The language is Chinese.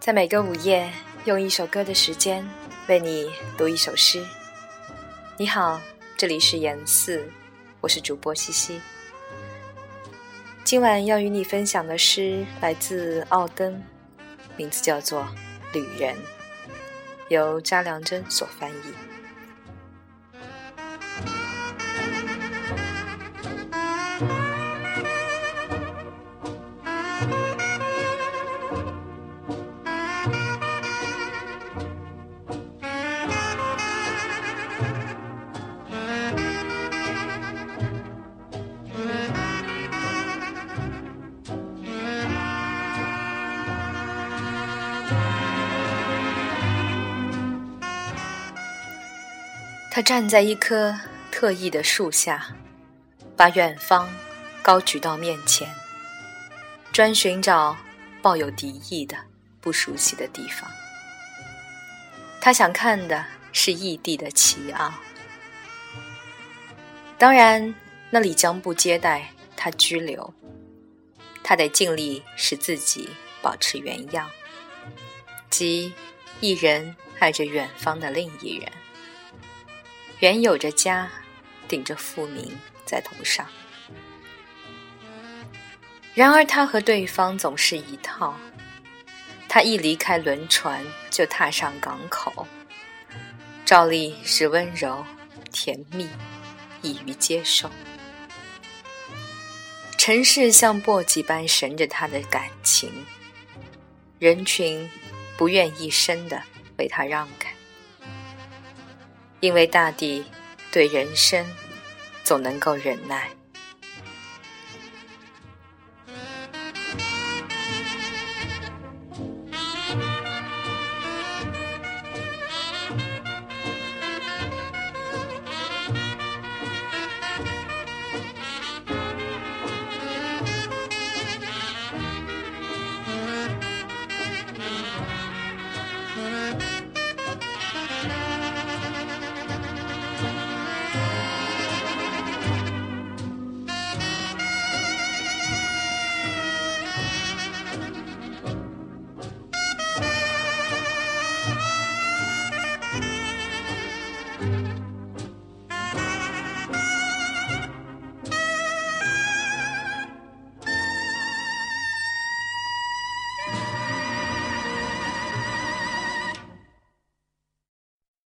在每个午夜，用一首歌的时间为你读一首诗。你好，这里是言四，我是主播西西。今晚要与你分享的诗来自奥登，名字叫做《旅人》，由查良铮所翻译。他站在一棵特异的树下，把远方高举到面前，专寻找抱有敌意的、不熟悉的地方。他想看的是异地的奇奥，当然那里将不接待他居留。他得尽力使自己保持原样，即一人爱着远方的另一人。原有着家，顶着富名在头上。然而，他和对方总是一套。他一离开轮船，就踏上港口，照例是温柔、甜蜜，易于接受。城市像簸箕般绳着他的感情，人群不愿一声的为他让开。因为大地对人生总能够忍耐。